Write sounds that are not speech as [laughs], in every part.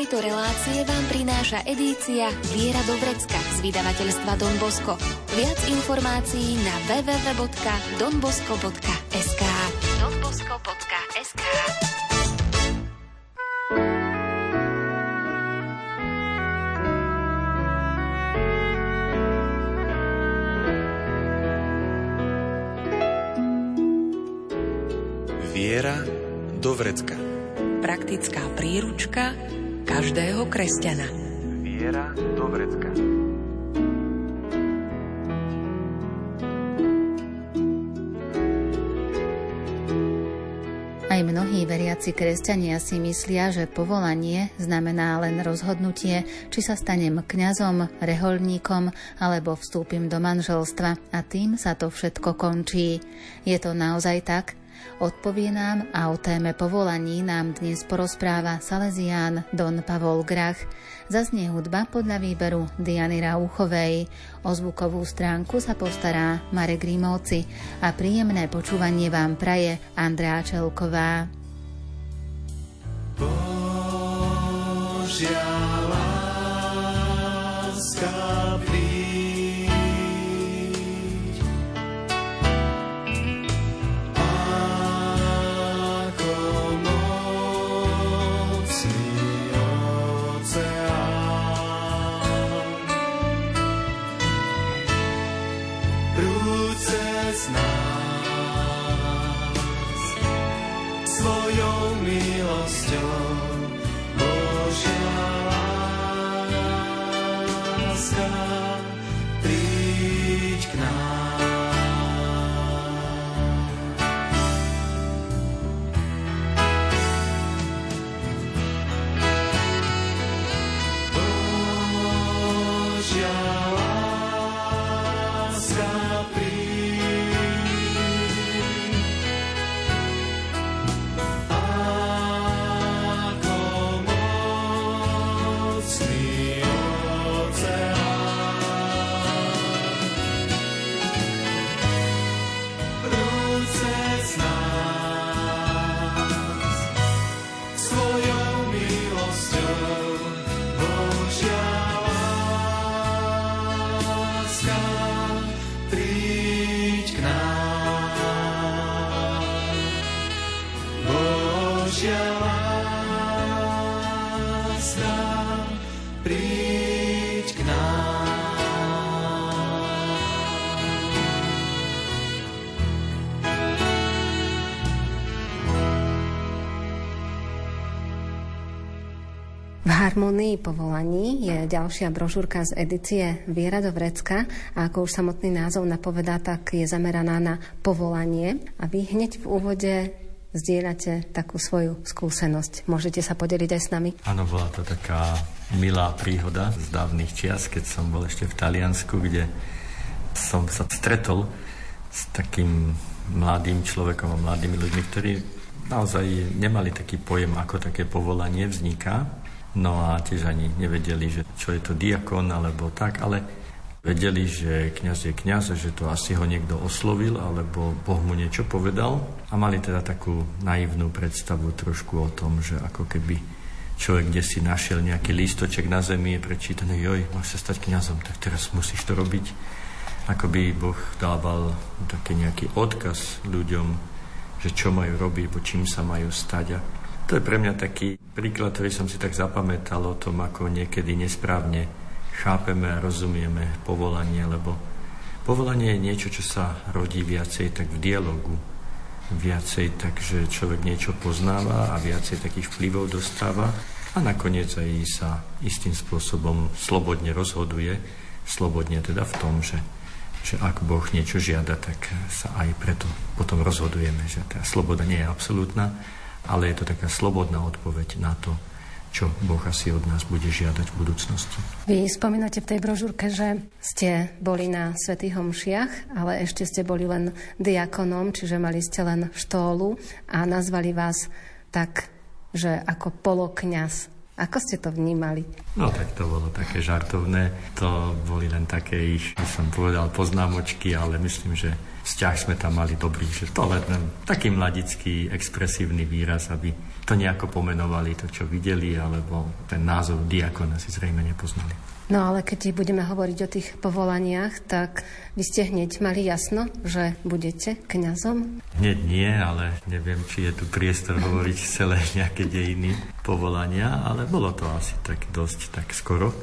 tejto relácie vám prináša edícia Viera do Vrecka z vydavateľstva Don Bosco. Viac informácií na www.donbosco.sk kresťana. Viera do vrecka. Aj mnohí veriaci kresťania si myslia, že povolanie znamená len rozhodnutie, či sa stanem kňazom, reholníkom alebo vstúpim do manželstva a tým sa to všetko končí. Je to naozaj tak? Odpovie nám a o téme povolaní nám dnes porozpráva Salesián Don Pavol Grach. Zaznie hudba podľa výberu Diany Rauchovej. O zvukovú stránku sa postará Marek Grimovci a príjemné počúvanie vám praje Andrá Čelková. Božia láska Krista, príď k nám. Harmonii povolaní je ďalšia brožúrka z edície Viera do Vrecka a ako už samotný názov napovedá, tak je zameraná na povolanie a vy hneď v úvode zdieľate takú svoju skúsenosť. Môžete sa podeliť aj s nami? Áno, bola to taká milá príhoda z dávnych čias, keď som bol ešte v Taliansku, kde som sa stretol s takým mladým človekom a mladými ľuďmi, ktorí naozaj nemali taký pojem, ako také povolanie vzniká. No a tiež ani nevedeli, že čo je to diakon alebo tak, ale vedeli, že kňaz je kňaz a že to asi ho niekto oslovil alebo Boh mu niečo povedal a mali teda takú naivnú predstavu trošku o tom, že ako keby človek kde si našiel nejaký lístoček na zemi je prečítaný, joj, máš sa stať kňazom, tak teraz musíš to robiť. Ako by Boh dával taký nejaký odkaz ľuďom, že čo majú robiť, po čím sa majú stať. A to je pre mňa taký príklad, ktorý som si tak zapamätal o tom, ako niekedy nesprávne chápeme a rozumieme povolanie, lebo povolanie je niečo, čo sa rodí viacej tak v dialogu, viacej tak, že človek niečo poznáva a viacej takých vplyvov dostáva a nakoniec aj sa istým spôsobom slobodne rozhoduje, slobodne teda v tom, že, že ak Boh niečo žiada, tak sa aj preto potom rozhodujeme, že tá sloboda nie je absolútna, ale je to taká slobodná odpoveď na to, čo Boh asi od nás bude žiadať v budúcnosti. Vy spomínate v tej brožúrke, že ste boli na svätých homšiach, ale ešte ste boli len diakonom, čiže mali ste len štólu a nazvali vás tak, že ako polokňaz. Ako ste to vnímali? No tak to bolo také žartovné. To boli len také ich, som povedal, poznámočky, ale myslím, že vzťah sme tam mali dobrý. Že to len taký mladický, expresívny výraz, aby to nejako pomenovali, to, čo videli, alebo ten názov diakona si zrejme nepoznali. No ale keď budeme hovoriť o tých povolaniach, tak vy ste hneď mali jasno, že budete kňazom? Hneď nie, ale neviem, či je tu priestor hovoriť [laughs] celé nejaké dejiny povolania, ale bolo to asi tak dosť tak skoro,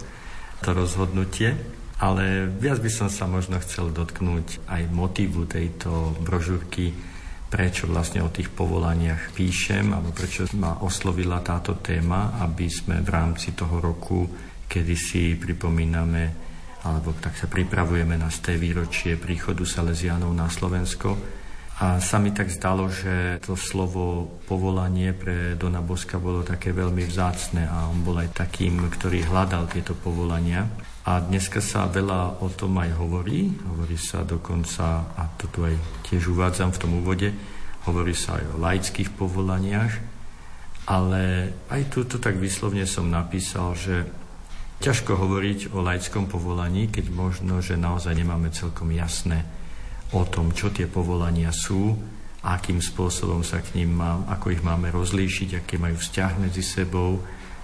to rozhodnutie. Ale viac by som sa možno chcel dotknúť aj motivu tejto brožúrky, prečo vlastne o tých povolaniach píšem, alebo prečo ma oslovila táto téma, aby sme v rámci toho roku kedy si pripomíname alebo tak sa pripravujeme na sté výročie príchodu Salesianov na Slovensko. A sa mi tak zdalo, že to slovo povolanie pre Dona Boska bolo také veľmi vzácne a on bol aj takým, ktorý hľadal tieto povolania. A dneska sa veľa o tom aj hovorí. Hovorí sa dokonca, a to tu aj tiež uvádzam v tom úvode, hovorí sa aj o laických povolaniach. Ale aj tu tak vyslovne som napísal, že Ťažko hovoriť o laickom povolaní, keď možno, že naozaj nemáme celkom jasné o tom, čo tie povolania sú, akým spôsobom sa k ním mám, ako ich máme rozlíšiť, aké majú vzťah medzi sebou,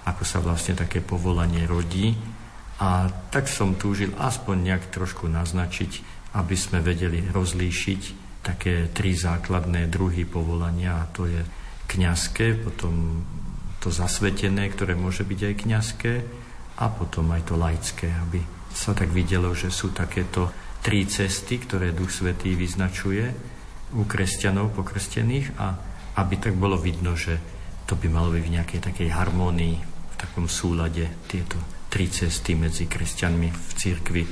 ako sa vlastne také povolanie rodí. A tak som túžil aspoň nejak trošku naznačiť, aby sme vedeli rozlíšiť také tri základné druhy povolania, a to je kňazské, potom to zasvetené, ktoré môže byť aj kňazské, a potom aj to laické, aby sa tak videlo, že sú takéto tri cesty, ktoré Duch Svetý vyznačuje u kresťanov pokrstených a aby tak bolo vidno, že to by malo byť v nejakej takej harmónii, v takom súlade tieto tri cesty medzi kresťanmi v cirkvi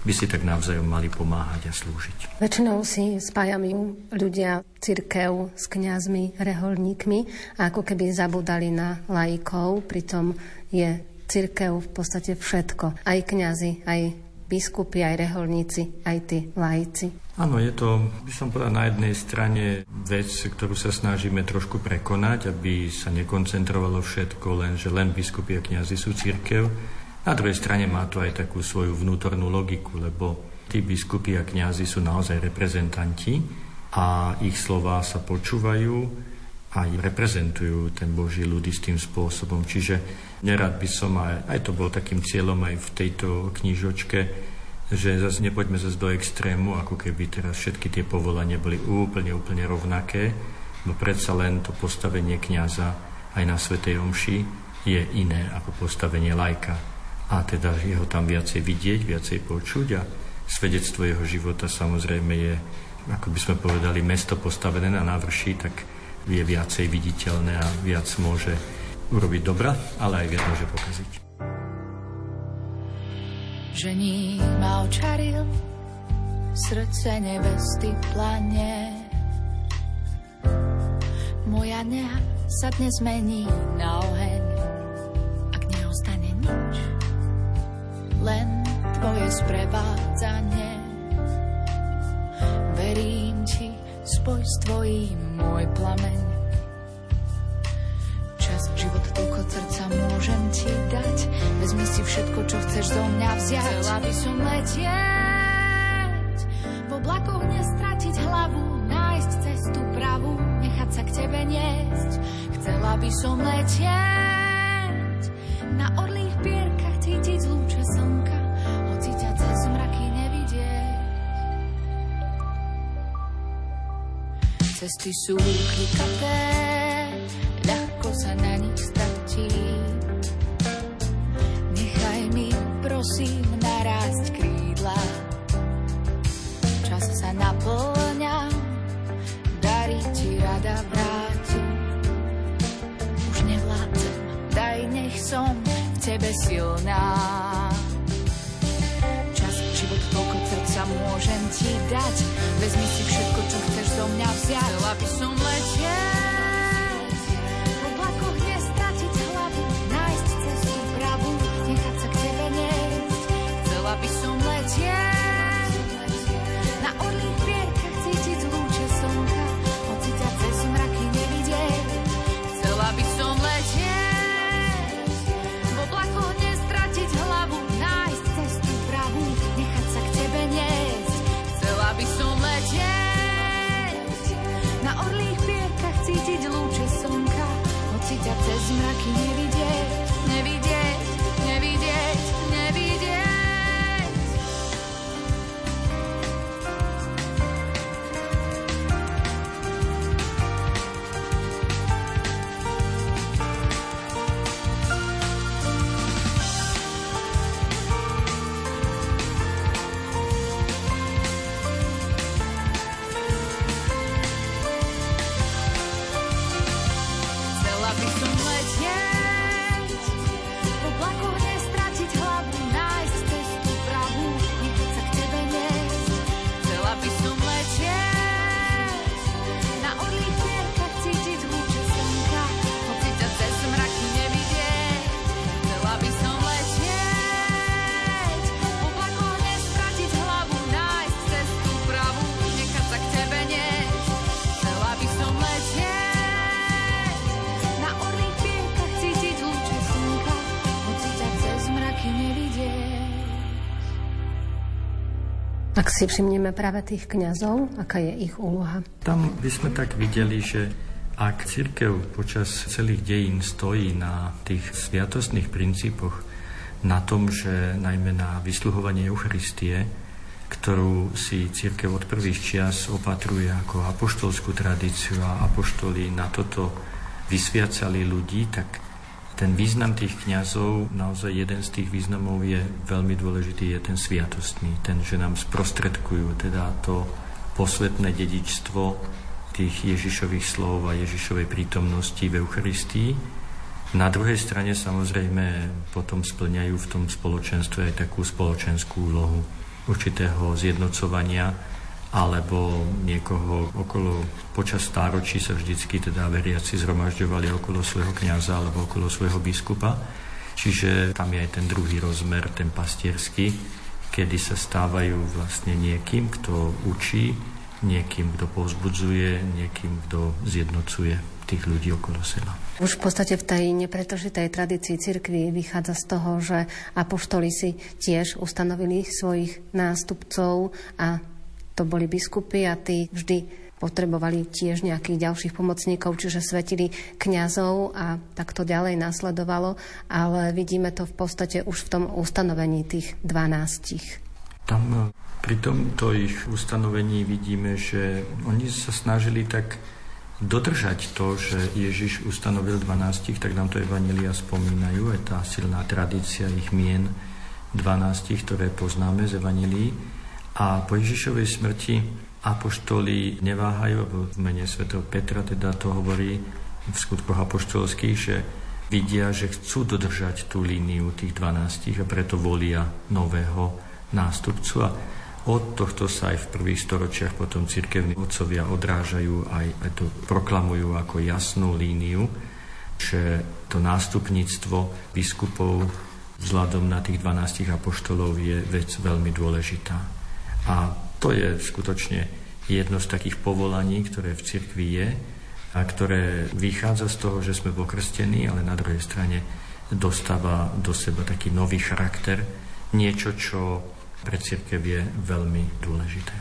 by si tak navzájom mali pomáhať a slúžiť. Väčšinou si spájajú ľudia cirkev s kňazmi, reholníkmi a ako keby zabudali na laikov, pritom je církev v podstate všetko. Aj kňazi, aj biskupy, aj reholníci, aj tí laici. Áno, je to, by som povedal, na jednej strane vec, ktorú sa snažíme trošku prekonať, aby sa nekoncentrovalo všetko len, že len biskupy a kňazi sú církev. Na druhej strane má to aj takú svoju vnútornú logiku, lebo tí biskupy a kňazi sú naozaj reprezentanti a ich slová sa počúvajú aj reprezentujú ten Boží ľud istým spôsobom. Čiže nerad by som, aj, aj to bol takým cieľom aj v tejto knižočke, že zase nepoďme zase do extrému, ako keby teraz všetky tie povolania boli úplne, úplne rovnaké, no predsa len to postavenie kňaza aj na Svetej Omši je iné ako postavenie lajka. A teda jeho tam viacej vidieť, viacej počuť a svedectvo jeho života samozrejme je, ako by sme povedali, mesto postavené na návrši, tak je viacej viditeľné a viac môže urobiť dobra, ale aj viac môže pokaziť. Žení ma očaril, srdce nebesty plane. Moja neha sa dnes mení na oheň, ak neostane nič, len tvoje sprevádzanie. Verím ti, spoj s tvojím môj plameň. Čas, život, toľko srdca môžem ti dať. Vezmi si všetko, čo chceš zo mňa vziať. Chcela by som letieť, v oblakoch nestratiť hlavu, nájsť cestu pravú, nechať sa k tebe niesť. Chcela by som letieť, na orlých pierkach Cesty sú chykaté, ľahko sa na nich stratí. Nechaj mi, prosím, narásť krídla. Čas sa naplňa, darí ti rada vráti. Už nevládzem, daj nech som v tebe silná. Čas, život, toľko srdca môžem ti dať. Vezmi si všetko, do mňa vziať. Chcela by som letieť, Can you be si všimneme práve tých kňazov, aká je ich úloha? Tam by sme tak videli, že ak církev počas celých dejín stojí na tých sviatostných princípoch, na tom, že najmä na vysluhovanie Eucharistie, ktorú si církev od prvých čias opatruje ako apoštolskú tradíciu a apoštoli na toto vysviacali ľudí, tak ten význam tých kňazov, naozaj jeden z tých významov je veľmi dôležitý, je ten sviatostný, ten, že nám sprostredkujú teda to posvetné dedičstvo tých Ježišových slov a Ježišovej prítomnosti v Eucharistii. Na druhej strane samozrejme potom splňajú v tom spoločenstve aj takú spoločenskú úlohu určitého zjednocovania alebo niekoho okolo, počas stáročí sa vždycky teda veriaci zhromažďovali okolo svojho kniaza alebo okolo svojho biskupa. Čiže tam je aj ten druhý rozmer, ten pastierský, kedy sa stávajú vlastne niekým, kto učí, niekým, kto povzbudzuje, niekým, kto zjednocuje tých ľudí okolo seba. Už v podstate v tej nepretržitej tradícii cirkvi vychádza z toho, že apoštoli si tiež ustanovili svojich nástupcov a to boli biskupy a tí vždy potrebovali tiež nejakých ďalších pomocníkov, čiže svetili kňazov a tak to ďalej nasledovalo, ale vidíme to v podstate už v tom ustanovení tých dvanástich. Tam e, pri tomto ich ustanovení vidíme, že oni sa snažili tak dodržať to, že Ježiš ustanovil 12, tak nám to Evanelia spomínajú, je tá silná tradícia ich mien 12, ktoré poznáme z Evanelii. A po Ježišovej smrti apoštoli neváhajú, v mene svätého Petra teda to hovorí v skutkoch apoštolských, že vidia, že chcú dodržať tú líniu tých 12 a preto volia nového nástupcu. A od tohto sa aj v prvých storočiach potom cirkevní otcovia odrážajú aj, to proklamujú ako jasnú líniu, že to nástupníctvo biskupov vzhľadom na tých 12 apoštolov je vec veľmi dôležitá. A to je skutočne jedno z takých povolaní, ktoré v cirkvi je a ktoré vychádza z toho, že sme pokrstení, ale na druhej strane dostáva do seba taký nový charakter, niečo, čo pre cirkev je veľmi dôležité.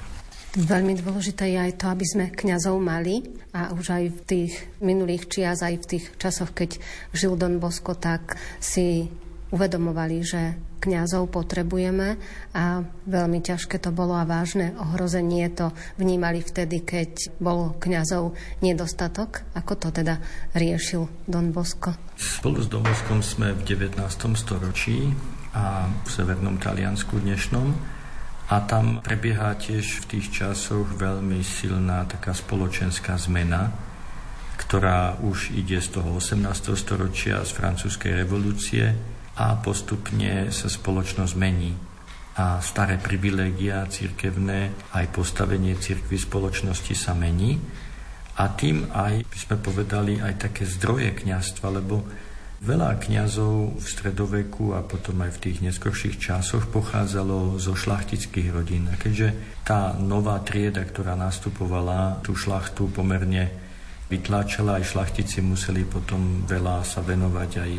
Veľmi dôležité je aj to, aby sme kňazov mali a už aj v tých minulých čias, aj v tých časoch, keď žil Don Bosko, tak si uvedomovali, že kňazov potrebujeme a veľmi ťažké to bolo a vážne ohrozenie to vnímali vtedy, keď bol kňazov nedostatok. Ako to teda riešil Don Bosco? Spolu s Don Boskom sme v 19. storočí a v severnom Taliansku dnešnom a tam prebieha tiež v tých časoch veľmi silná taká spoločenská zmena, ktorá už ide z toho 18. storočia, z francúzskej revolúcie, a postupne sa spoločnosť mení a staré privilégia církevné, aj postavenie církvy spoločnosti sa mení a tým aj, by sme povedali, aj také zdroje kňastva, lebo veľa kňazov v stredoveku a potom aj v tých neskorších časoch pochádzalo zo šlachtických rodín. A keďže tá nová trieda, ktorá nastupovala, tú šlachtu pomerne vytláčala, aj šlachtici museli potom veľa sa venovať aj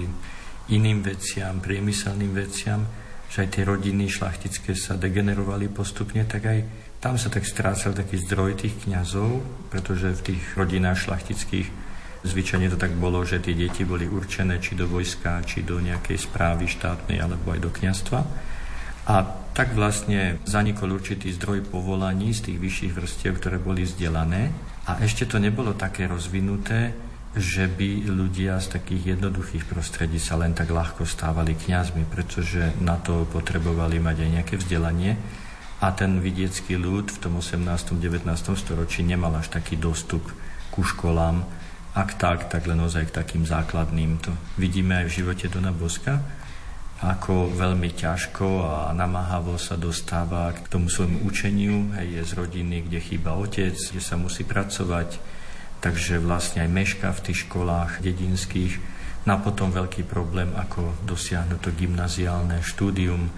iným veciam, priemyselným veciam, že aj tie rodiny šlachtické sa degenerovali postupne, tak aj tam sa tak strácal taký zdroj tých kňazov, pretože v tých rodinách šlachtických zvyčajne to tak bolo, že tie deti boli určené či do vojska, či do nejakej správy štátnej, alebo aj do kňazstva. A tak vlastne zanikol určitý zdroj povolaní z tých vyšších vrstiev, ktoré boli vzdelané. A ešte to nebolo také rozvinuté, že by ľudia z takých jednoduchých prostredí sa len tak ľahko stávali kňazmi, pretože na to potrebovali mať aj nejaké vzdelanie a ten vidiecký ľud v tom 18. 19. storočí nemal až taký dostup ku školám, ak tak, tak len ozaj k takým základným. To vidíme aj v živote Dona Boska, ako veľmi ťažko a namáhavo sa dostáva k tomu svojmu učeniu, hej, je z rodiny, kde chýba otec, kde sa musí pracovať, takže vlastne aj meška v tých školách dedinských. Na potom veľký problém, ako dosiahnuť to gymnaziálne štúdium.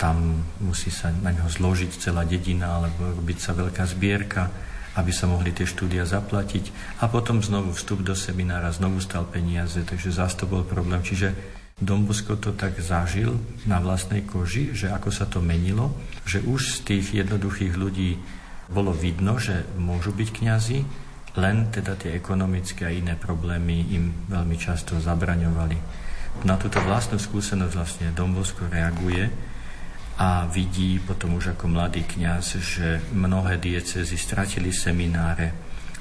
Tam musí sa na ňo zložiť celá dedina alebo robiť sa veľká zbierka, aby sa mohli tie štúdia zaplatiť. A potom znovu vstup do seminára, znovu stal peniaze, takže zás to bol problém. Čiže Dombosko to tak zažil na vlastnej koži, že ako sa to menilo, že už z tých jednoduchých ľudí bolo vidno, že môžu byť kňazi, len teda tie ekonomické a iné problémy im veľmi často zabraňovali. Na túto vlastnú skúsenosť vlastne Dombosko reaguje a vidí potom už ako mladý kňaz, že mnohé diecezy stratili semináre,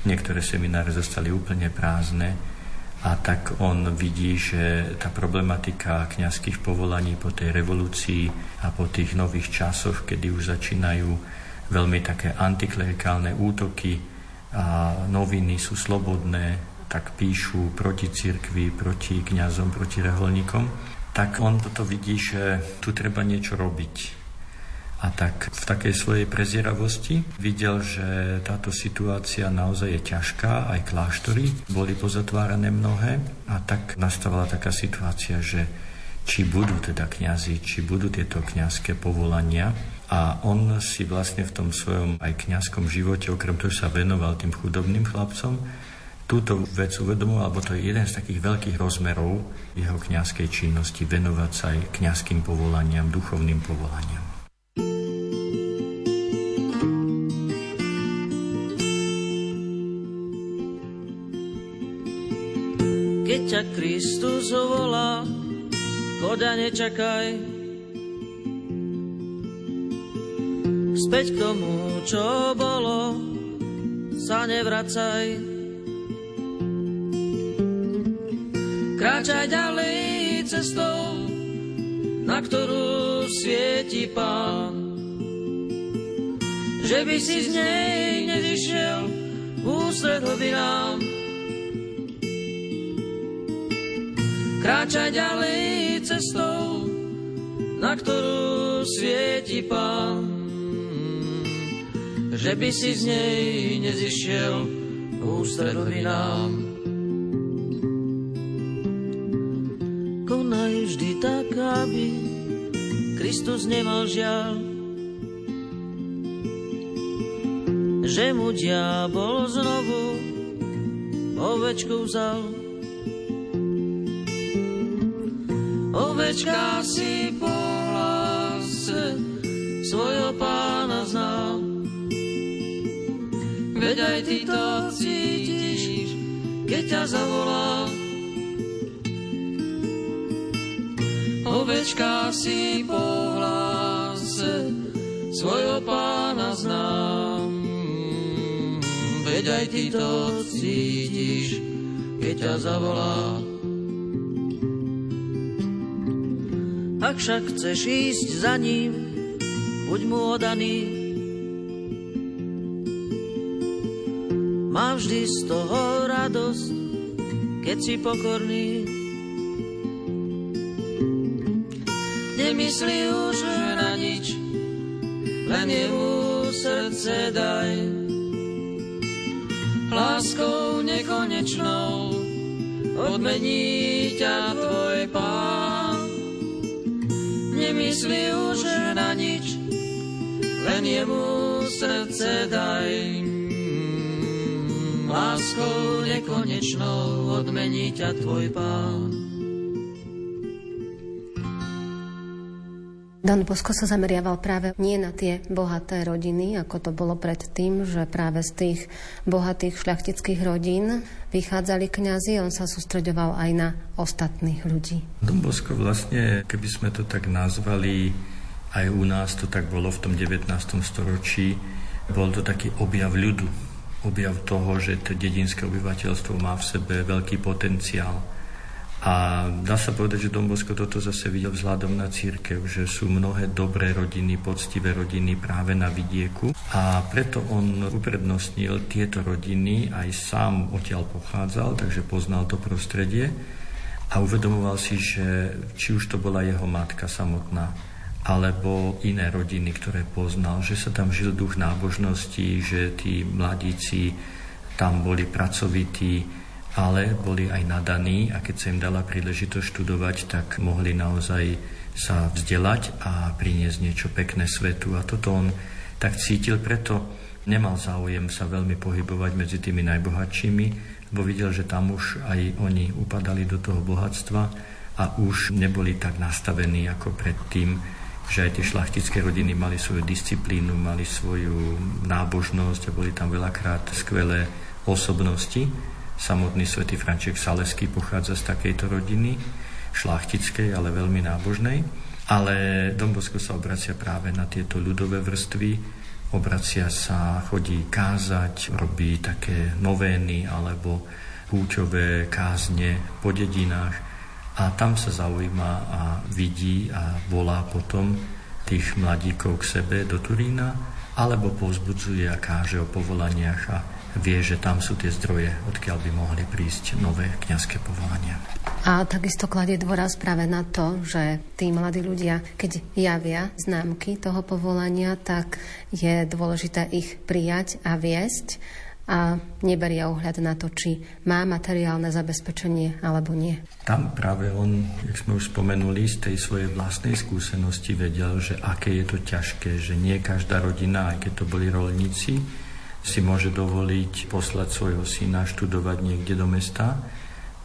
niektoré semináre zostali úplne prázdne, a tak on vidí, že tá problematika kňazských povolaní po tej revolúcii a po tých nových časoch, kedy už začínajú veľmi také antiklerikálne útoky a noviny sú slobodné, tak píšu proti cirkvi, proti kňazom, proti reholníkom, tak on toto vidí, že tu treba niečo robiť. A tak v takej svojej prezieravosti videl, že táto situácia naozaj je ťažká, aj kláštory boli pozatvárané mnohé a tak nastavala taká situácia, že či budú teda kňazi, či budú tieto kňazské povolania. A on si vlastne v tom svojom aj kňazskom živote, okrem toho, že sa venoval tým chudobným chlapcom, túto vec uvedomoval, alebo to je jeden z takých veľkých rozmerov jeho kňazskej činnosti, venovať sa aj kňazským povolaniam, duchovným povolaniam. ťa Kristus volá, choď a nečakaj. Späť k tomu, čo bolo, sa nevracaj. Kráčaj ďalej cestou, na ktorú svieti Pán. Že by si z nej nezišiel ústred hlbinám, kráčať ďalej cestou, na ktorú svieti Pán. Že by si z nej nezišiel ústredový nám. Konaj vždy tak, aby Kristus nemal žiaľ, že mu diabol znovu ovečku vzal. Ovečka si po hlase svojho pána zná. Veď aj ty to cítiš, keď ťa zavolá. Ovečka si po hlase svojho pána zná. Veď aj ty to cítiš, keď ťa zavolá. Ak však chceš ísť za ním, buď mu odaný. Má vždy z toho radosť, keď si pokorný. Nemyslí už na nič, len jemu srdce daj. Láskou nekonečnou odmení ťa tvoj pán nemyslí už na nič, len jemu srdce daj. Láskou nekonečnou odmení ťa tvoj pán. Don Bosko sa zameriaval práve nie na tie bohaté rodiny, ako to bolo predtým, že práve z tých bohatých šľachtických rodín vychádzali kňazi, on sa sústreďoval aj na ostatných ľudí. Don Bosko vlastne, keby sme to tak nazvali, aj u nás to tak bolo v tom 19. storočí, bol to taký objav ľudu, objav toho, že to dedinské obyvateľstvo má v sebe veľký potenciál. A dá sa povedať, že Dombosko toto zase videl vzhľadom na církev, že sú mnohé dobré rodiny, poctivé rodiny práve na vidieku. A preto on uprednostnil tieto rodiny, aj sám odtiaľ pochádzal, takže poznal to prostredie a uvedomoval si, že či už to bola jeho matka samotná, alebo iné rodiny, ktoré poznal, že sa tam žil duch nábožnosti, že tí mladíci tam boli pracovití, ale boli aj nadaní a keď sa im dala príležitosť študovať, tak mohli naozaj sa vzdelať a priniesť niečo pekné svetu. A toto on tak cítil, preto nemal záujem sa veľmi pohybovať medzi tými najbohatšími, bo videl, že tam už aj oni upadali do toho bohatstva a už neboli tak nastavení ako predtým, že aj tie šlachtické rodiny mali svoju disciplínu, mali svoju nábožnosť a boli tam veľakrát skvelé osobnosti. Samotný svätý Franček Salesky pochádza z takejto rodiny, šlachtickej, ale veľmi nábožnej. Ale Dombosko sa obracia práve na tieto ľudové vrstvy, obracia sa, chodí kázať, robí také novény alebo púťové kázne po dedinách a tam sa zaujíma a vidí a volá potom tých mladíkov k sebe do Turína, alebo povzbudzuje a káže o povolaniach a vie, že tam sú tie zdroje, odkiaľ by mohli prísť nové kňazské povolania. A takisto kladie dôraz práve na to, že tí mladí ľudia, keď javia známky toho povolania, tak je dôležité ich prijať a viesť a neberia ohľad na to, či má materiálne zabezpečenie alebo nie. Tam práve on, jak sme už spomenuli, z tej svojej vlastnej skúsenosti vedel, že aké je to ťažké, že nie každá rodina, aj keď to boli rolníci, si môže dovoliť poslať svojho syna študovať niekde do mesta.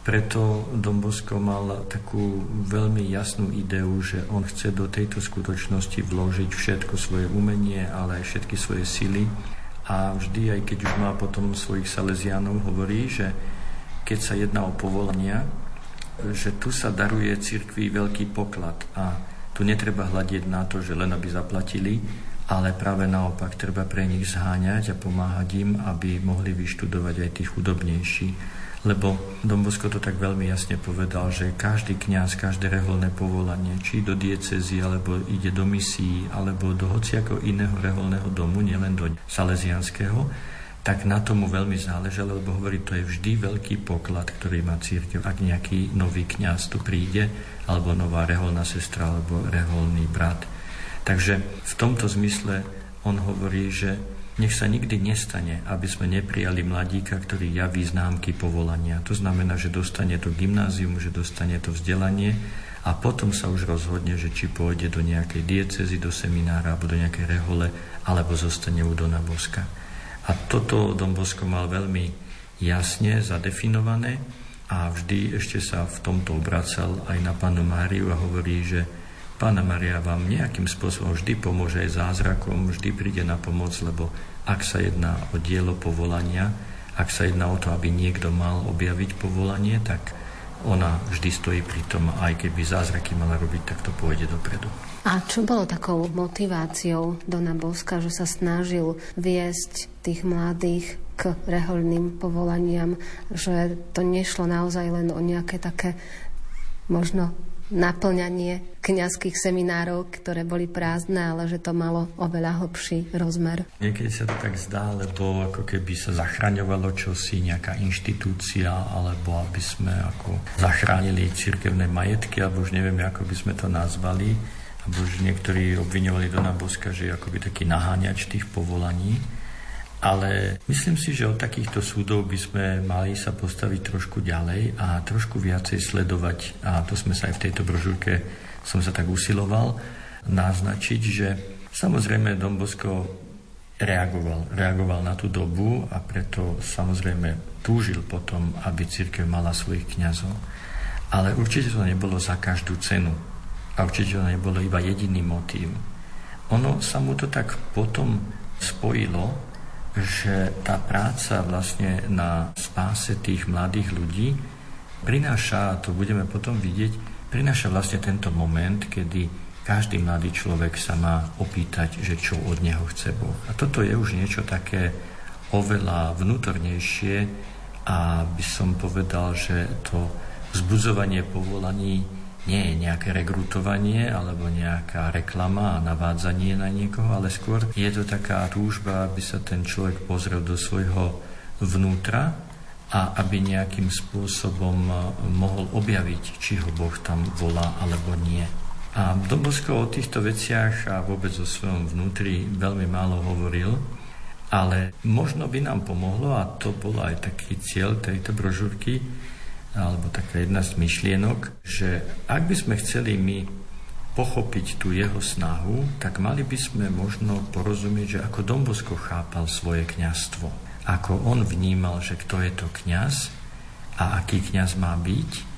Preto Dombosko mal takú veľmi jasnú ideu, že on chce do tejto skutočnosti vložiť všetko svoje umenie, ale aj všetky svoje sily a vždy, aj keď už má potom svojich Salesianov, hovorí, že keď sa jedná o povolania, že tu sa daruje cirkvi veľký poklad. A tu netreba hľadiť na to, že len aby zaplatili, ale práve naopak treba pre nich zháňať a pomáhať im, aby mohli vyštudovať aj tí chudobnejší lebo Dombosko to tak veľmi jasne povedal, že každý kňaz, každé reholné povolanie, či do diecezy, alebo ide do misií, alebo do hociako iného reholného domu, nielen do salesianského, tak na tomu veľmi záležalo, lebo hovorí, to je vždy veľký poklad, ktorý má církev, ak nejaký nový kňaz tu príde, alebo nová reholná sestra, alebo reholný brat. Takže v tomto zmysle on hovorí, že nech sa nikdy nestane, aby sme neprijali mladíka, ktorý javí známky povolania. To znamená, že dostane to gymnázium, že dostane to vzdelanie a potom sa už rozhodne, že či pôjde do nejakej diecezy, do seminára alebo do nejakej rehole, alebo zostane u Dona Boska. A toto Don Bosko mal veľmi jasne zadefinované a vždy ešte sa v tomto obracal aj na panu Máriu a hovorí, že Pána Maria vám nejakým spôsobom vždy pomôže aj zázrakom, vždy príde na pomoc, lebo ak sa jedná o dielo povolania, ak sa jedná o to, aby niekto mal objaviť povolanie, tak ona vždy stojí pri tom, aj keby zázraky mala robiť, tak to pôjde dopredu. A čo bolo takou motiváciou Dona Boska, že sa snažil viesť tých mladých k reholným povolaniam, že to nešlo naozaj len o nejaké také možno naplňanie kňazských seminárov, ktoré boli prázdne, ale že to malo oveľa hlbší rozmer. Niekedy sa to tak zdá, lebo ako keby sa zachraňovalo čosi, nejaká inštitúcia, alebo aby sme ako zachránili cirkevné majetky, alebo už neviem, ako by sme to nazvali. Alebo už niektorí obviňovali Dona Boska, že je akoby taký naháňač tých povolaní. Ale myslím si, že od takýchto súdov by sme mali sa postaviť trošku ďalej a trošku viacej sledovať, a to sme sa aj v tejto brožúrke, som sa tak usiloval, naznačiť, že samozrejme Dombosko reagoval, reagoval na tú dobu a preto samozrejme túžil potom, aby církev mala svojich kňazov. Ale určite to nebolo za každú cenu. A určite to nebolo iba jediný motív. Ono sa mu to tak potom spojilo že tá práca vlastne na spáse tých mladých ľudí prináša, a to budeme potom vidieť, prináša vlastne tento moment, kedy každý mladý človek sa má opýtať, že čo od neho chce Boh. A toto je už niečo také oveľa vnútornejšie a by som povedal, že to vzbudzovanie povolaní nie je nejaké rekrutovanie alebo nejaká reklama a navádzanie na niekoho, ale skôr je to taká túžba, aby sa ten človek pozrel do svojho vnútra a aby nejakým spôsobom e, mohol objaviť, či ho Boh tam volá alebo nie. A Dobosko o týchto veciach a vôbec o svojom vnútri veľmi málo hovoril, ale možno by nám pomohlo, a to bol aj taký cieľ tejto brožúrky, alebo taká jedna z myšlienok, že ak by sme chceli my pochopiť tú jeho snahu, tak mali by sme možno porozumieť, že ako Dombosko chápal svoje kňastvo. Ako on vnímal, že kto je to kňaz a aký kňaz má byť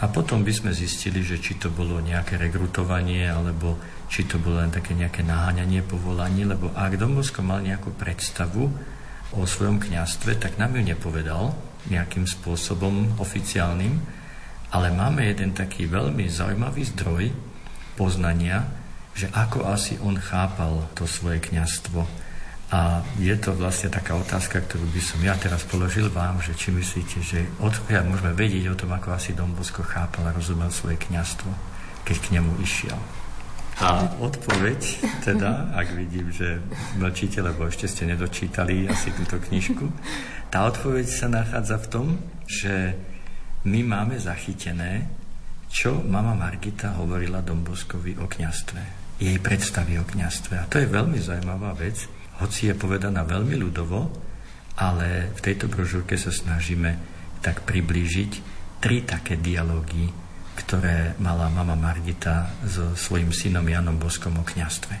A potom by sme zistili, že či to bolo nejaké rekrutovanie, alebo či to bolo len také nejaké naháňanie povolaní, lebo ak Dombosko mal nejakú predstavu o svojom kňastve, tak nám ju nepovedal nejakým spôsobom oficiálnym, ale máme jeden taký veľmi zaujímavý zdroj poznania, že ako asi on chápal to svoje kňastvo. A je to vlastne taká otázka, ktorú by som ja teraz položil vám, že či myslíte, že odkiaľ môžeme vedieť o tom, ako asi Bosko chápal a rozumel svoje kňastvo, keď k nemu išiel. A odpoveď, teda, ak vidím, že mlčíte, lebo ešte ste nedočítali asi túto knižku, tá odpoveď sa nachádza v tom, že my máme zachytené, čo mama Margita hovorila Domboskovi o kňastve. Jej predstavy o kňastve. A to je veľmi zaujímavá vec, hoci je povedaná veľmi ľudovo, ale v tejto brožúrke sa snažíme tak priblížiť tri také dialógy, ktoré mala mama Margita so svojím synom Janom Boskom o kniastve.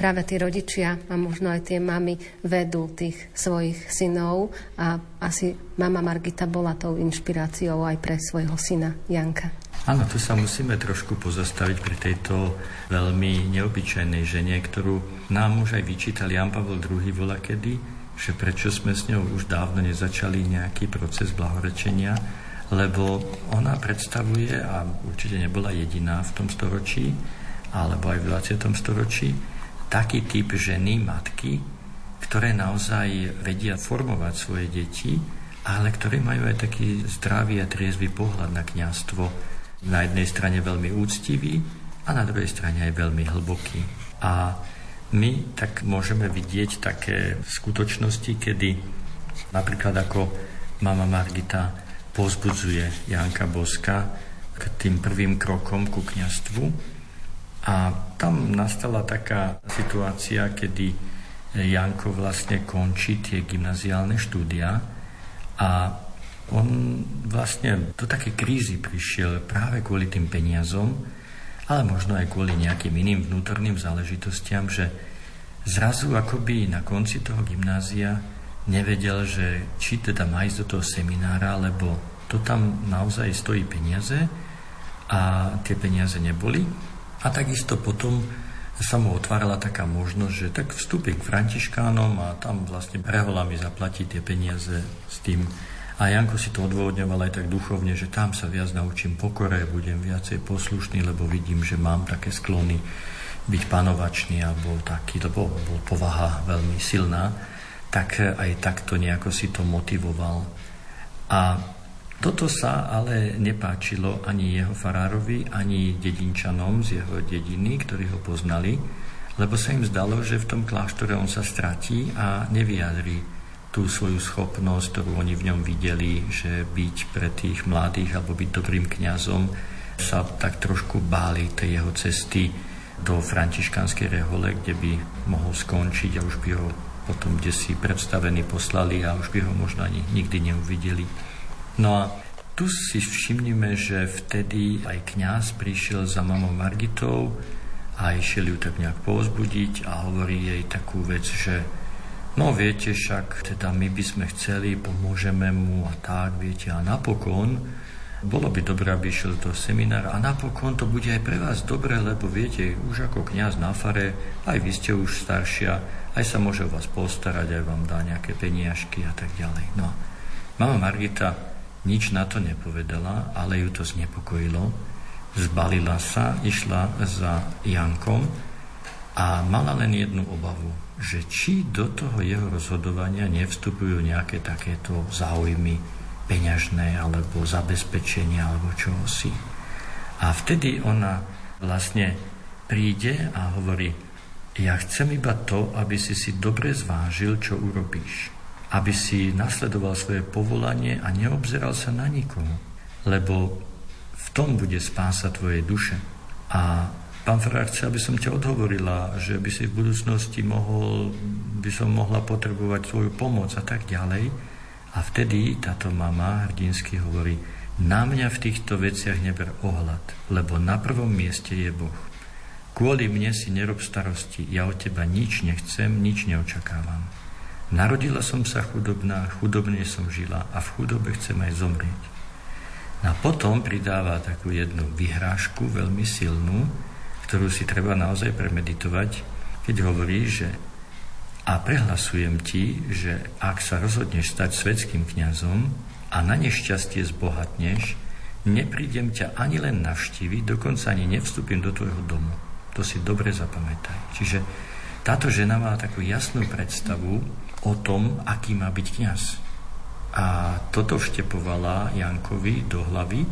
práve tí rodičia a možno aj tie mamy vedú tých svojich synov a asi mama Margita bola tou inšpiráciou aj pre svojho syna Janka. Áno, tu sa musíme trošku pozastaviť pri tejto veľmi neobyčajnej žene, ktorú nám už aj vyčítal Jan Pavel II vola kedy, že prečo sme s ňou už dávno nezačali nejaký proces blahorečenia, lebo ona predstavuje, a určite nebola jediná v tom storočí, alebo aj v 20. storočí, taký typ ženy, matky, ktoré naozaj vedia formovať svoje deti, ale ktoré majú aj taký zdravý a triezvy pohľad na kňastvo. Na jednej strane veľmi úctivý a na druhej strane aj veľmi hlboký. A my tak môžeme vidieť také skutočnosti, kedy napríklad ako mama Margita pozbudzuje Janka Boska k tým prvým krokom ku kňastvu, a tam nastala taká situácia, kedy Janko vlastne končí tie gymnaziálne štúdia a on vlastne do také krízy prišiel práve kvôli tým peniazom, ale možno aj kvôli nejakým iným vnútorným záležitostiam, že zrazu akoby na konci toho gymnázia nevedel, že či teda má ísť do toho seminára, lebo to tam naozaj stojí peniaze a tie peniaze neboli. A takisto potom sa mu otvárala taká možnosť, že tak vstúpi k Františkánom a tam vlastne prehola mi zaplatí tie peniaze s tým. A Janko si to odôvodňoval aj tak duchovne, že tam sa viac naučím pokore, budem viacej poslušný, lebo vidím, že mám také sklony byť panovačný alebo taký, lebo bol povaha veľmi silná, tak aj takto nejako si to motivoval. A toto sa ale nepáčilo ani jeho farárovi, ani dedinčanom z jeho dediny, ktorí ho poznali, lebo sa im zdalo, že v tom kláštore on sa stratí a nevyjadrí tú svoju schopnosť, ktorú oni v ňom videli, že byť pre tých mladých alebo byť dobrým kňazom, sa tak trošku báli tej jeho cesty do františkanskej rehole, kde by mohol skončiť a už by ho potom kde si predstavení poslali a už by ho možno ani nikdy neuvideli. No a tu si všimnime, že vtedy aj kňaz prišiel za mamou Margitou a išiel ju tak nejak povzbudiť a hovorí jej takú vec, že No viete, však teda my by sme chceli, pomôžeme mu a tak, viete, a napokon bolo by dobré, aby išiel do seminára a napokon to bude aj pre vás dobré, lebo viete, už ako kňaz na fare, aj vy ste už staršia, aj sa môže o vás postarať, aj vám dá nejaké peniažky a tak ďalej. No, mama Margita nič na to nepovedala, ale ju to znepokojilo. Zbalila sa, išla za Jankom a mala len jednu obavu, že či do toho jeho rozhodovania nevstupujú nejaké takéto záujmy peňažné alebo zabezpečenia alebo čohosi. A vtedy ona vlastne príde a hovorí, ja chcem iba to, aby si si dobre zvážil, čo urobíš. Aby si nasledoval svoje povolanie a neobzeral sa na nikomu. Lebo v tom bude spása tvojej duše. A Pán Farár chce, aby som ťa odhovorila, že by si v budúcnosti mohol, by som mohla potrebovať svoju pomoc a tak ďalej. A vtedy táto mama hrdinsky hovorí, na mňa v týchto veciach neber ohľad, lebo na prvom mieste je Boh. Kvôli mne si nerob starosti, ja od teba nič nechcem, nič neočakávam. Narodila som sa chudobná, chudobne som žila a v chudobe chcem aj zomrieť. A potom pridáva takú jednu vyhrážku, veľmi silnú, ktorú si treba naozaj premeditovať, keď hovorí, že a prehlasujem ti, že ak sa rozhodneš stať svetským kňazom a na nešťastie zbohatneš, neprídem ťa ani len navštíviť, dokonca ani nevstúpim do tvojho domu. To si dobre zapamätaj. Čiže táto žena má takú jasnú predstavu o tom, aký má byť kňaz. A toto vštepovala Jankovi do hlavy,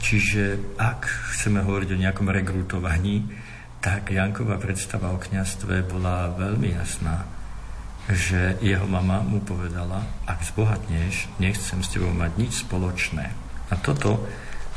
Čiže ak chceme hovoriť o nejakom rekrutovaní, tak Janková predstava o kňastve bola veľmi jasná, že jeho mama mu povedala, ak zbohatneš, nechcem s tebou mať nič spoločné. A toto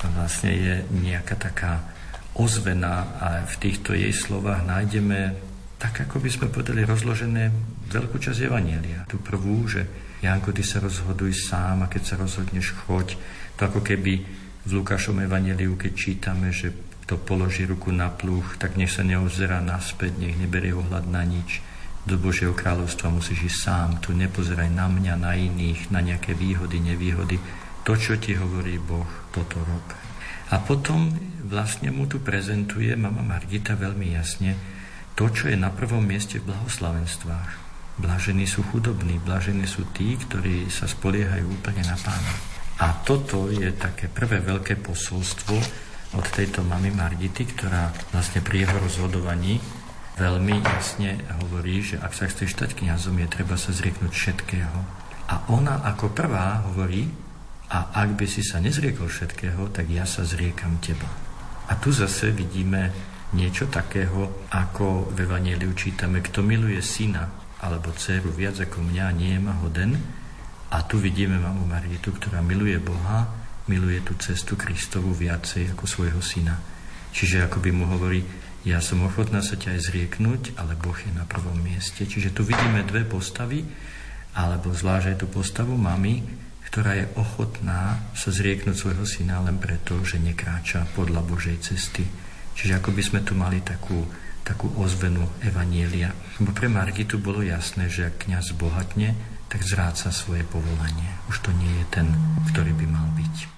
vlastne je nejaká taká ozvena a v týchto jej slovách nájdeme tak, ako by sme povedali, rozložené veľkú časť Evanielia. Tu prvú, že Janko, ty sa rozhoduj sám a keď sa rozhodneš, choď. To ako keby v Lukášom evaneliu, keď čítame, že to položí ruku na pluch, tak nech sa neozerá naspäť, nech neberie ohľad na nič. Do Božieho kráľovstva musíš ísť sám. Tu nepozeraj na mňa, na iných, na nejaké výhody, nevýhody. To, čo ti hovorí Boh, toto rob. A potom vlastne mu tu prezentuje mama Margita veľmi jasne to, čo je na prvom mieste v blahoslavenstvách. Blažení sú chudobní, blažení sú tí, ktorí sa spoliehajú úplne na pána. A toto je také prvé veľké posolstvo od tejto mamy Margity, ktorá vlastne pri jeho rozhodovaní veľmi jasne hovorí, že ak sa chceš stať kňazom, je treba sa zrieknúť všetkého. A ona ako prvá hovorí, a ak by si sa nezriekol všetkého, tak ja sa zriekam teba. A tu zase vidíme niečo takého, ako v Evangeliu čítame, kto miluje syna alebo dceru viac ako mňa, nie je ma hoden, a tu vidíme mamu Marietu, ktorá miluje Boha, miluje tú cestu Kristovu viacej ako svojho syna. Čiže ako by mu hovorí, ja som ochotná sa ťa aj zrieknúť, ale Boh je na prvom mieste. Čiže tu vidíme dve postavy, alebo zvlášť aj tú postavu mamy, ktorá je ochotná sa zrieknúť svojho syna len preto, že nekráča podľa Božej cesty. Čiže ako by sme tu mali takú takú ozvenu Evanielia. Lebo pre Margitu bolo jasné, že ak kniaz bohatne, tak zráca svoje povolanie. Už to nie je ten, ktorý by mal byť.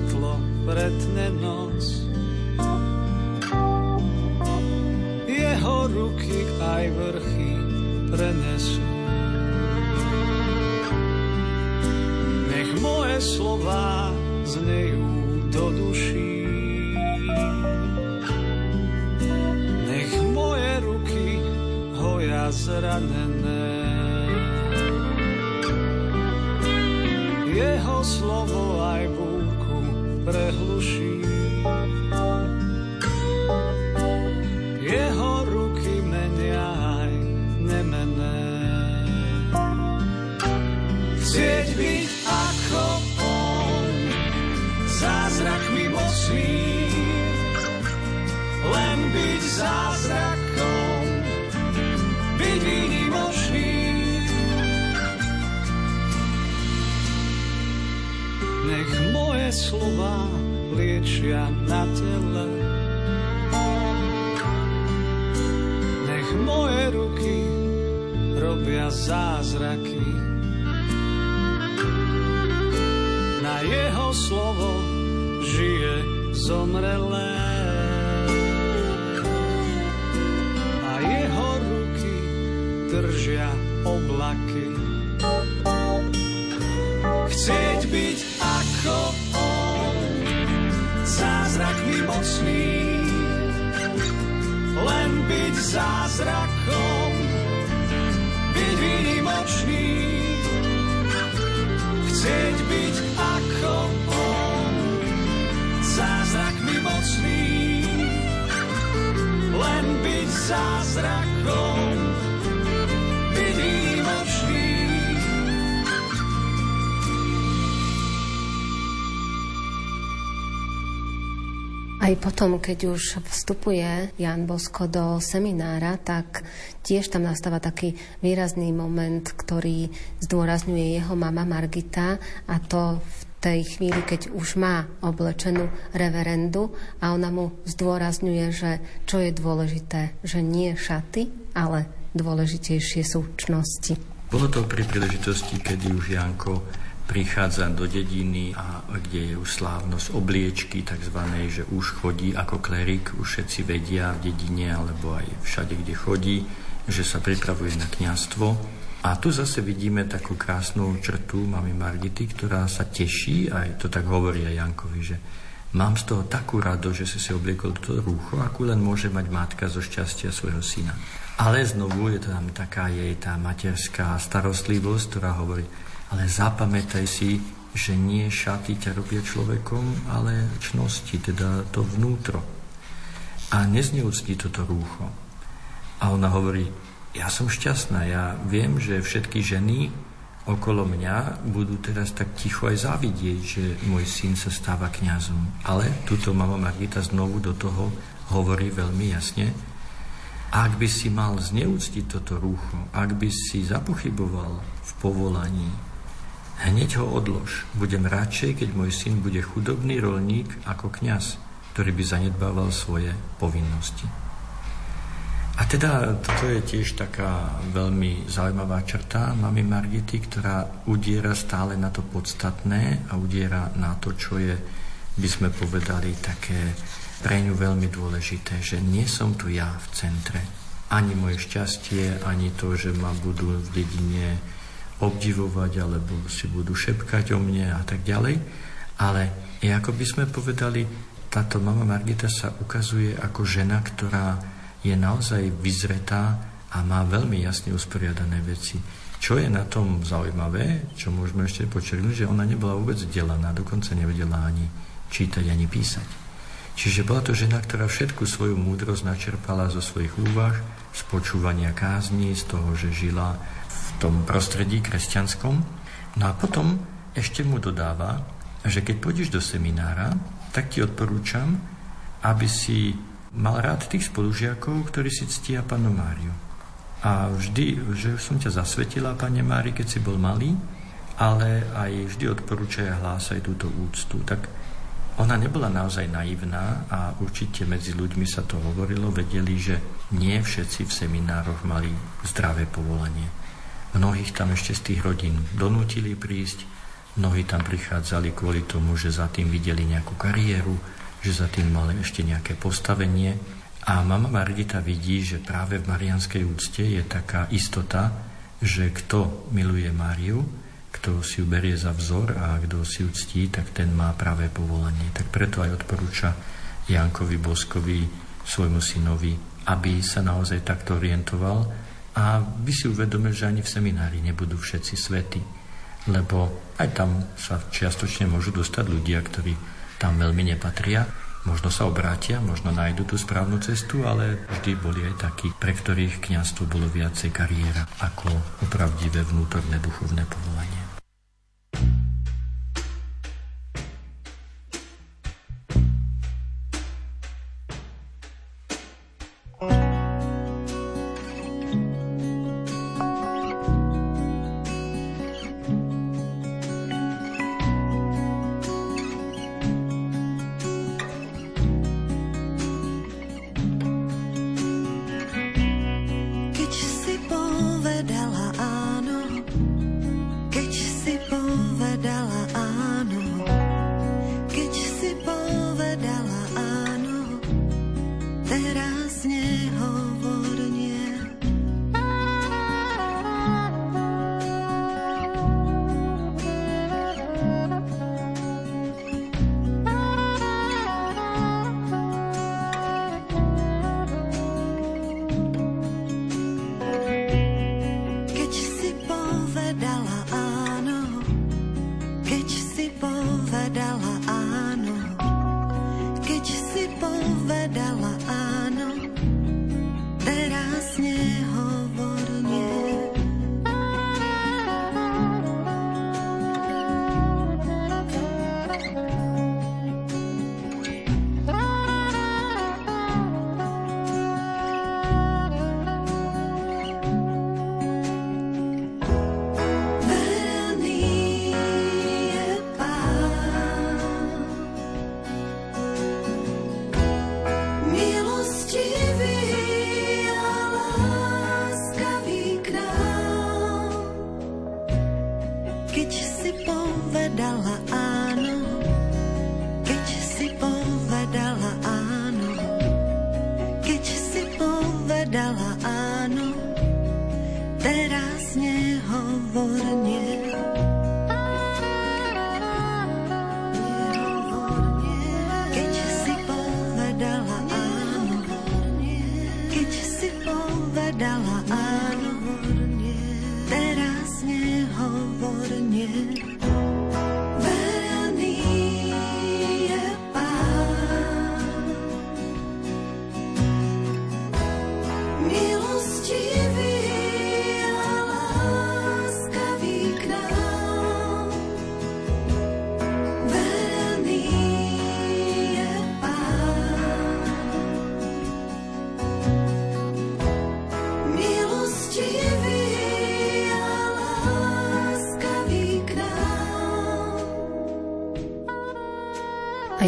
svetlo pretne noc. byť zázrakom, byť výnimočný. Nech moje slova liečia na tele, nech moje ruky robia zázraky. Na jeho slovo žije zomrelé. držia oblaky. Chcieť byť ako on, zázrakmi mocný, len byť zázrakom, byť výnimočný. Chcieť byť ako on, zázrakmi mocný, len byť zázrakom, Aj potom, keď už vstupuje Jan Bosko do seminára, tak tiež tam nastáva taký výrazný moment, ktorý zdôrazňuje jeho mama Margita a to v tej chvíli, keď už má oblečenú reverendu a ona mu zdôrazňuje, že čo je dôležité, že nie šaty, ale dôležitejšie sú čnosti. Bolo to pri príležitosti, kedy už Janko prichádza do dediny a kde je už slávnosť obliečky tzv., že už chodí ako klerik, už všetci vedia v dedine alebo aj všade, kde chodí, že sa pripravuje na kňastvo. A tu zase vidíme takú krásnu črtu mami Margity, ktorá sa teší, aj to tak hovorí aj Jankovi, že mám z toho takú rado, že si si obliekol to rúcho, akú len môže mať matka zo šťastia svojho syna. Ale znovu je tam taká jej tá materská starostlivosť, ktorá hovorí, ale zapamätaj si, že nie šaty ťa robia človekom, ale čnosti, teda to vnútro. A nezneúcti toto rúcho. A ona hovorí, ja som šťastná, ja viem, že všetky ženy okolo mňa budú teraz tak ticho aj závidieť, že môj syn sa stáva kňazom. Ale túto mama Margita znovu do toho hovorí veľmi jasne, ak by si mal zneúctiť toto rúcho, ak by si zapochyboval v povolaní, Hneď ho odlož. Budem radšej, keď môj syn bude chudobný rolník ako kňaz, ktorý by zanedbával svoje povinnosti. A teda toto je tiež taká veľmi zaujímavá črta mami Margity, ktorá udiera stále na to podstatné a udiera na to, čo je, by sme povedali, také pre ňu veľmi dôležité, že nie som tu ja v centre. Ani moje šťastie, ani to, že ma budú v dedine obdivovať alebo si budú šepkať o mne a tak ďalej. Ale ako by sme povedali, táto mama Margita sa ukazuje ako žena, ktorá je naozaj vyzretá a má veľmi jasne usporiadané veci. Čo je na tom zaujímavé, čo môžeme ešte počerknúť, že ona nebola vôbec vzdelaná, dokonca nevedela ani čítať, ani písať. Čiže bola to žena, ktorá všetku svoju múdrosť načerpala zo svojich úvah, z počúvania kázni, z toho, že žila tom prostredí kresťanskom. No a potom ešte mu dodáva, že keď pôjdeš do seminára, tak ti odporúčam, aby si mal rád tých spolužiakov, ktorí si ctia panu Máriu. A vždy, že som ťa zasvetila, pane Mári, keď si bol malý, ale aj vždy odporúčaj a hlásaj túto úctu. Tak ona nebola naozaj naivná a určite medzi ľuďmi sa to hovorilo, vedeli, že nie všetci v seminároch mali zdravé povolanie. Mnohých tam ešte z tých rodín donútili prísť, mnohí tam prichádzali kvôli tomu, že za tým videli nejakú kariéru, že za tým mali ešte nejaké postavenie. A mama Margita vidí, že práve v marianskej úcte je taká istota, že kto miluje Máriu, kto si ju berie za vzor a kto si ju ctí, tak ten má práve povolanie. Tak preto aj odporúča Jankovi Boskovi, svojmu synovi, aby sa naozaj takto orientoval a by si uvedomil, že ani v seminári nebudú všetci svety, lebo aj tam sa čiastočne môžu dostať ľudia, ktorí tam veľmi nepatria. Možno sa obrátia, možno nájdu tú správnu cestu, ale vždy boli aj takí, pre ktorých kniazstvo bolo viacej kariéra ako opravdivé vnútorné duchovné povolanie.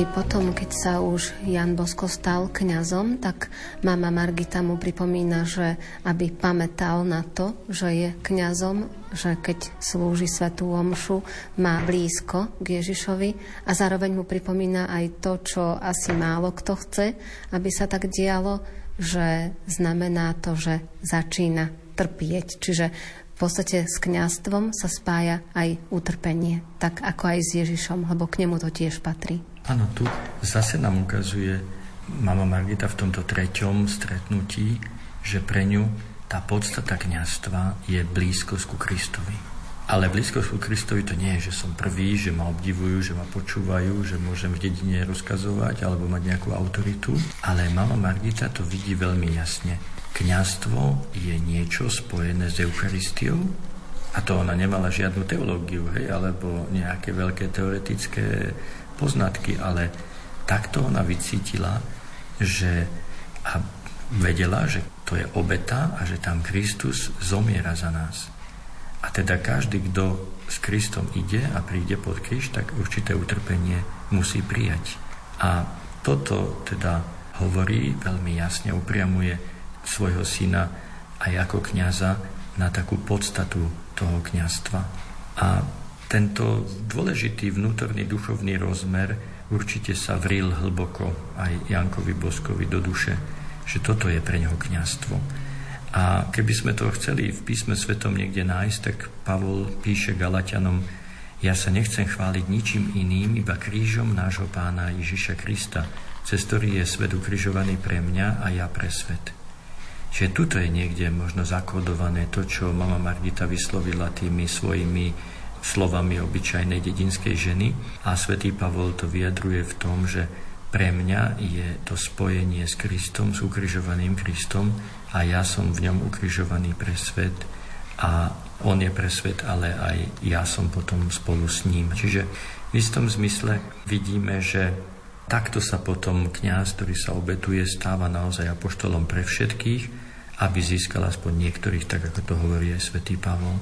Aj potom, keď sa už Jan Bosko stal kňazom, tak mama Margita mu pripomína, že aby pamätal na to, že je kňazom, že keď slúži svetú omšu, má blízko k Ježišovi a zároveň mu pripomína aj to, čo asi málo kto chce, aby sa tak dialo, že znamená to, že začína trpieť. Čiže podstate s kňastvom sa spája aj utrpenie, tak ako aj s Ježišom, lebo k nemu to tiež patrí. Áno, tu zase nám ukazuje mama Margita v tomto treťom stretnutí, že pre ňu tá podstata kniastva je blízkosť ku Kristovi. Ale blízkosť ku Kristovi to nie je, že som prvý, že ma obdivujú, že ma počúvajú, že môžem v dedine rozkazovať alebo mať nejakú autoritu. Ale mama Margita to vidí veľmi jasne. Kňazstvo je niečo spojené s Eucharistiou a to ona nemala žiadnu teológiu, hej, alebo nejaké veľké teoretické poznatky, ale takto ona vycítila, že a vedela, že to je obeta a že tam Kristus zomiera za nás. A teda každý, kto s Kristom ide a príde pod kríž, tak určité utrpenie musí prijať. A toto teda hovorí veľmi jasne, upriamuje svojho syna aj ako kniaza na takú podstatu toho kniazstva. A tento dôležitý vnútorný duchovný rozmer určite sa vril hlboko aj Jankovi Boskovi do duše, že toto je pre neho kniazstvo. A keby sme to chceli v písme svetom niekde nájsť, tak Pavol píše Galatianom, ja sa nechcem chváliť ničím iným, iba krížom nášho pána Ježiša Krista, cez ktorý je svet ukrižovaný pre mňa a ja pre svet. Čiže tuto je niekde možno zakodované to, čo mama Margita vyslovila tými svojimi slovami obyčajnej dedinskej ženy a svätý Pavol to vyjadruje v tom, že pre mňa je to spojenie s Kristom, s ukrižovaným Kristom a ja som v ňom ukrižovaný pre svet a on je pre svet, ale aj ja som potom spolu s ním. Čiže v istom zmysle vidíme, že takto sa potom kňaz, ktorý sa obetuje, stáva naozaj apoštolom pre všetkých, aby získal aspoň niektorých, tak ako to hovorí aj svätý Pavol.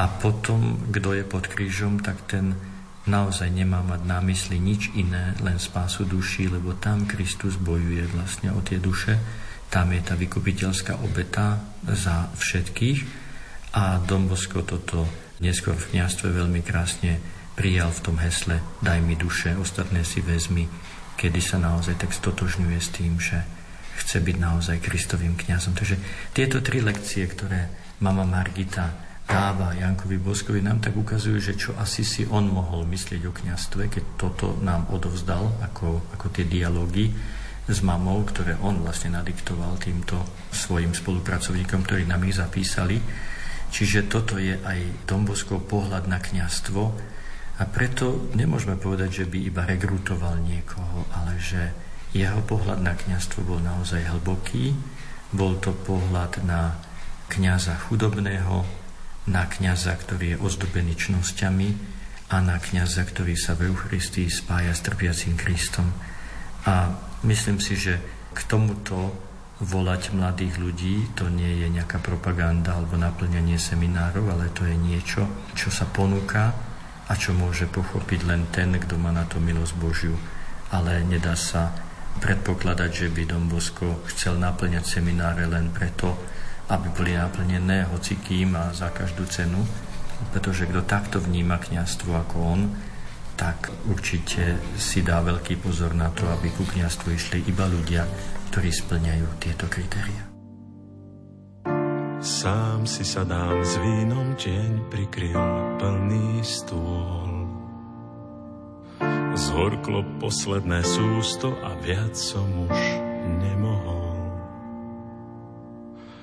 A potom, kto je pod krížom, tak ten naozaj nemá mať na mysli nič iné, len spásu duší, lebo tam Kristus bojuje vlastne o tie duše, tam je tá vykupiteľská obeta za všetkých a Dombosko toto neskôr v kniastve veľmi krásne prijal v tom hesle Daj mi duše, ostatné si vezmi, kedy sa naozaj tak stotožňuje s tým, že chce byť naozaj Kristovým kňazom. Takže tieto tri lekcie, ktoré mama Margita dáva Jankovi Boskovi, nám tak ukazujú, že čo asi si on mohol myslieť o kniastve, keď toto nám odovzdal ako, ako tie dialógy s mamou, ktoré on vlastne nadiktoval týmto svojim spolupracovníkom, ktorí nám ich zapísali. Čiže toto je aj Domboskov pohľad na kniastvo a preto nemôžeme povedať, že by iba rekrutoval niekoho, ale že jeho pohľad na kniastvo bol naozaj hlboký, bol to pohľad na kniaza chudobného, na kniaza, ktorý je ozdobený čnosťami a na kniaza, ktorý sa v Eucharistii spája s trpiacím Kristom. A myslím si, že k tomuto volať mladých ľudí, to nie je nejaká propaganda alebo naplňanie seminárov, ale to je niečo, čo sa ponúka a čo môže pochopiť len ten, kto má na to milosť Božiu. Ale nedá sa predpokladať, že by Dom Bosko chcel naplňať semináre len preto, aby boli naplnené hocikým a za každú cenu, pretože kto takto vníma kniastvo ako on, tak určite si dá veľký pozor na to, aby ku kniastvu išli iba ľudia, ktorí splňajú tieto kritéria. Sám si sa dám s vínom deň prikryl plný stôl. Zhorklo posledné sústo a viac som už nemohol.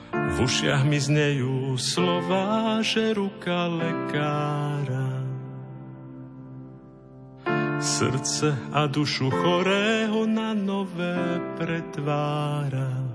V ušiach mi znejú slova, že ruka lekára srdce a dušu chorého na nové pretvára.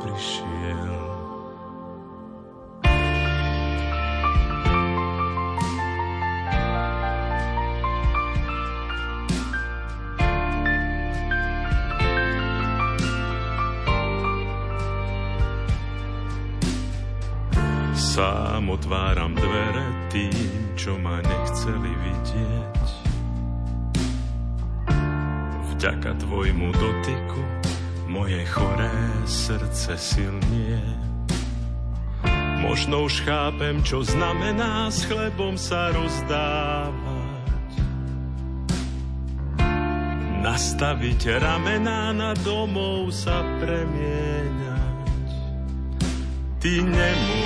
prišiel. Sám otváram dvere tým, čo ma nechceli vidieť. Vďaka tvojmu dotyku moje choré srdce silnie. Možno už chápem, čo znamená s chlebom sa rozdávať. Nastaviť ramená na domov sa premieňať. Ty nemôžeš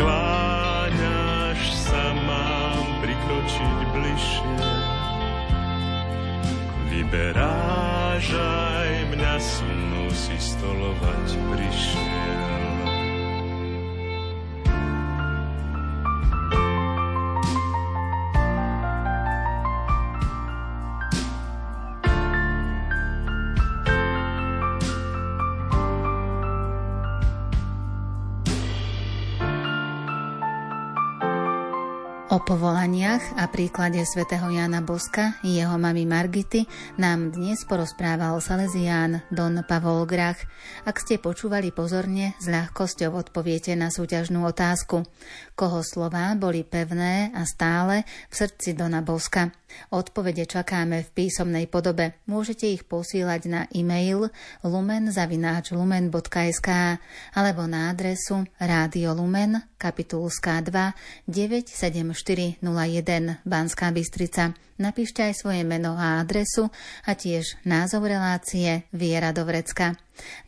Skláňaš sa, mám prikročiť bližšie. Vyberáš aj mňa, so mnou si stolovať prišiel. Povolaniach a príklade svätého Jána Boska jeho mamy Margity nám dnes porozprával Salesián Don Pavol Grach. Ak ste počúvali pozorne, s ľahkosťou odpoviete na súťažnú otázku. Koho slová boli pevné a stále v srdci Dona Boska? Odpovede čakáme v písomnej podobe. Môžete ich posílať na e-mail lumen.lumen.sk alebo na adresu Rádio Lumen, kapitulská 2, 97401 Banská Bystrica. Napíšte aj svoje meno a adresu a tiež názov relácie Viera do Vrecka.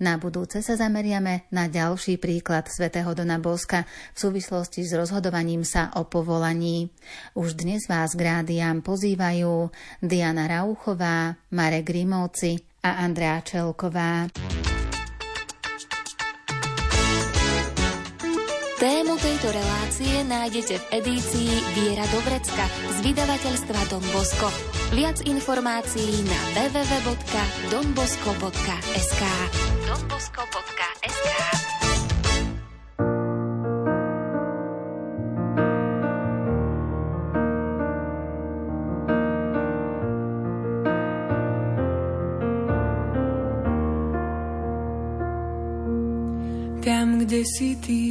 Na budúce sa zameriame na ďalší príklad svätého Dona Boska v súvislosti s rozhodovaním sa o povolaní. Už dnes vás k rádiám pozývajú Diana Rauchová, Marek Grimovci a Andrea Čelková. Tému tejto relácie nájdete v edícii Viera Dobrecka z vydavateľstva Don Bosco. Viac informácií na www.donbosco.sk donbosco.sk Tam, kde si ty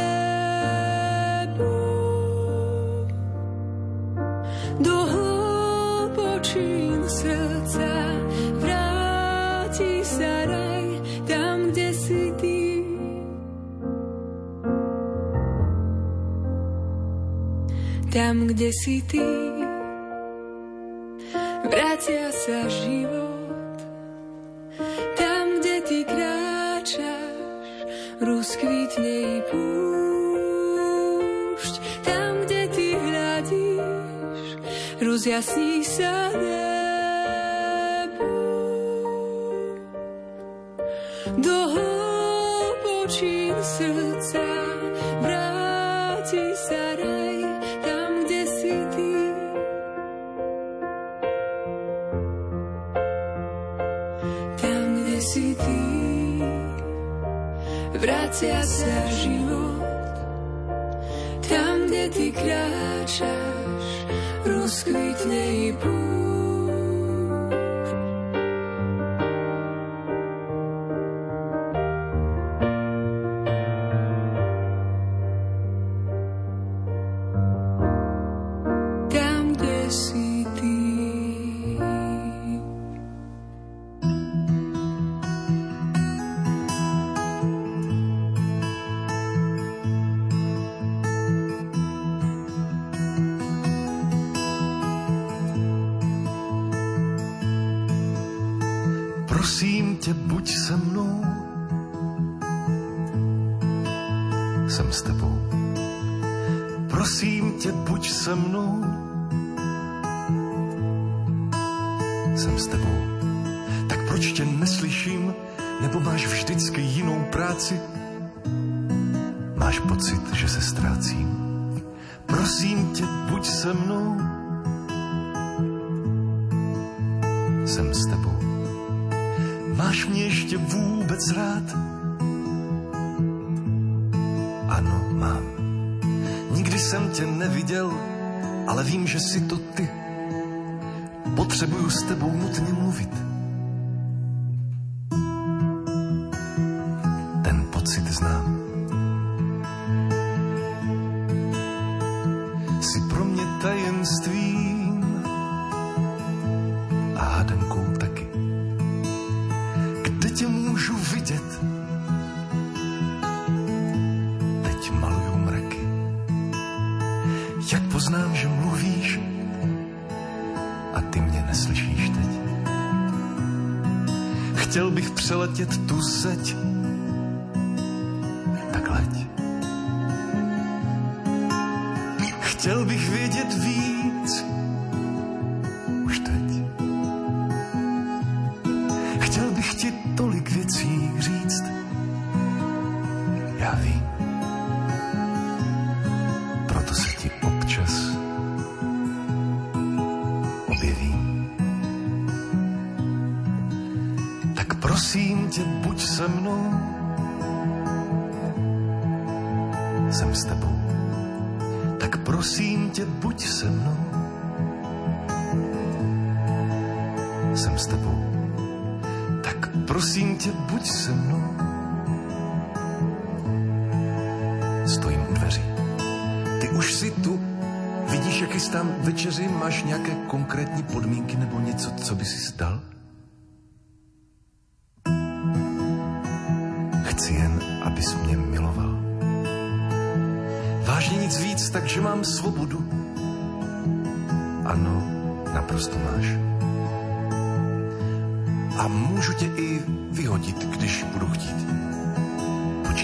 Kde si ty, vracia sa život. Tam, kde ty kráčaš, rozkvitne i púšť. Tam, kde ty hľadíš, rozjasní sa nebo. si to ty. Potřebuju s tebou nutně mluvit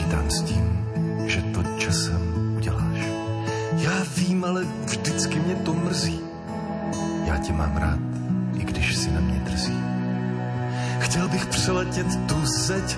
počítán s tím, že to časem uděláš. Já vím, ale vždycky mě to mrzí. Já tě mám rád, i když si na mě drzí. Chtěl bych přeletět tu zeď,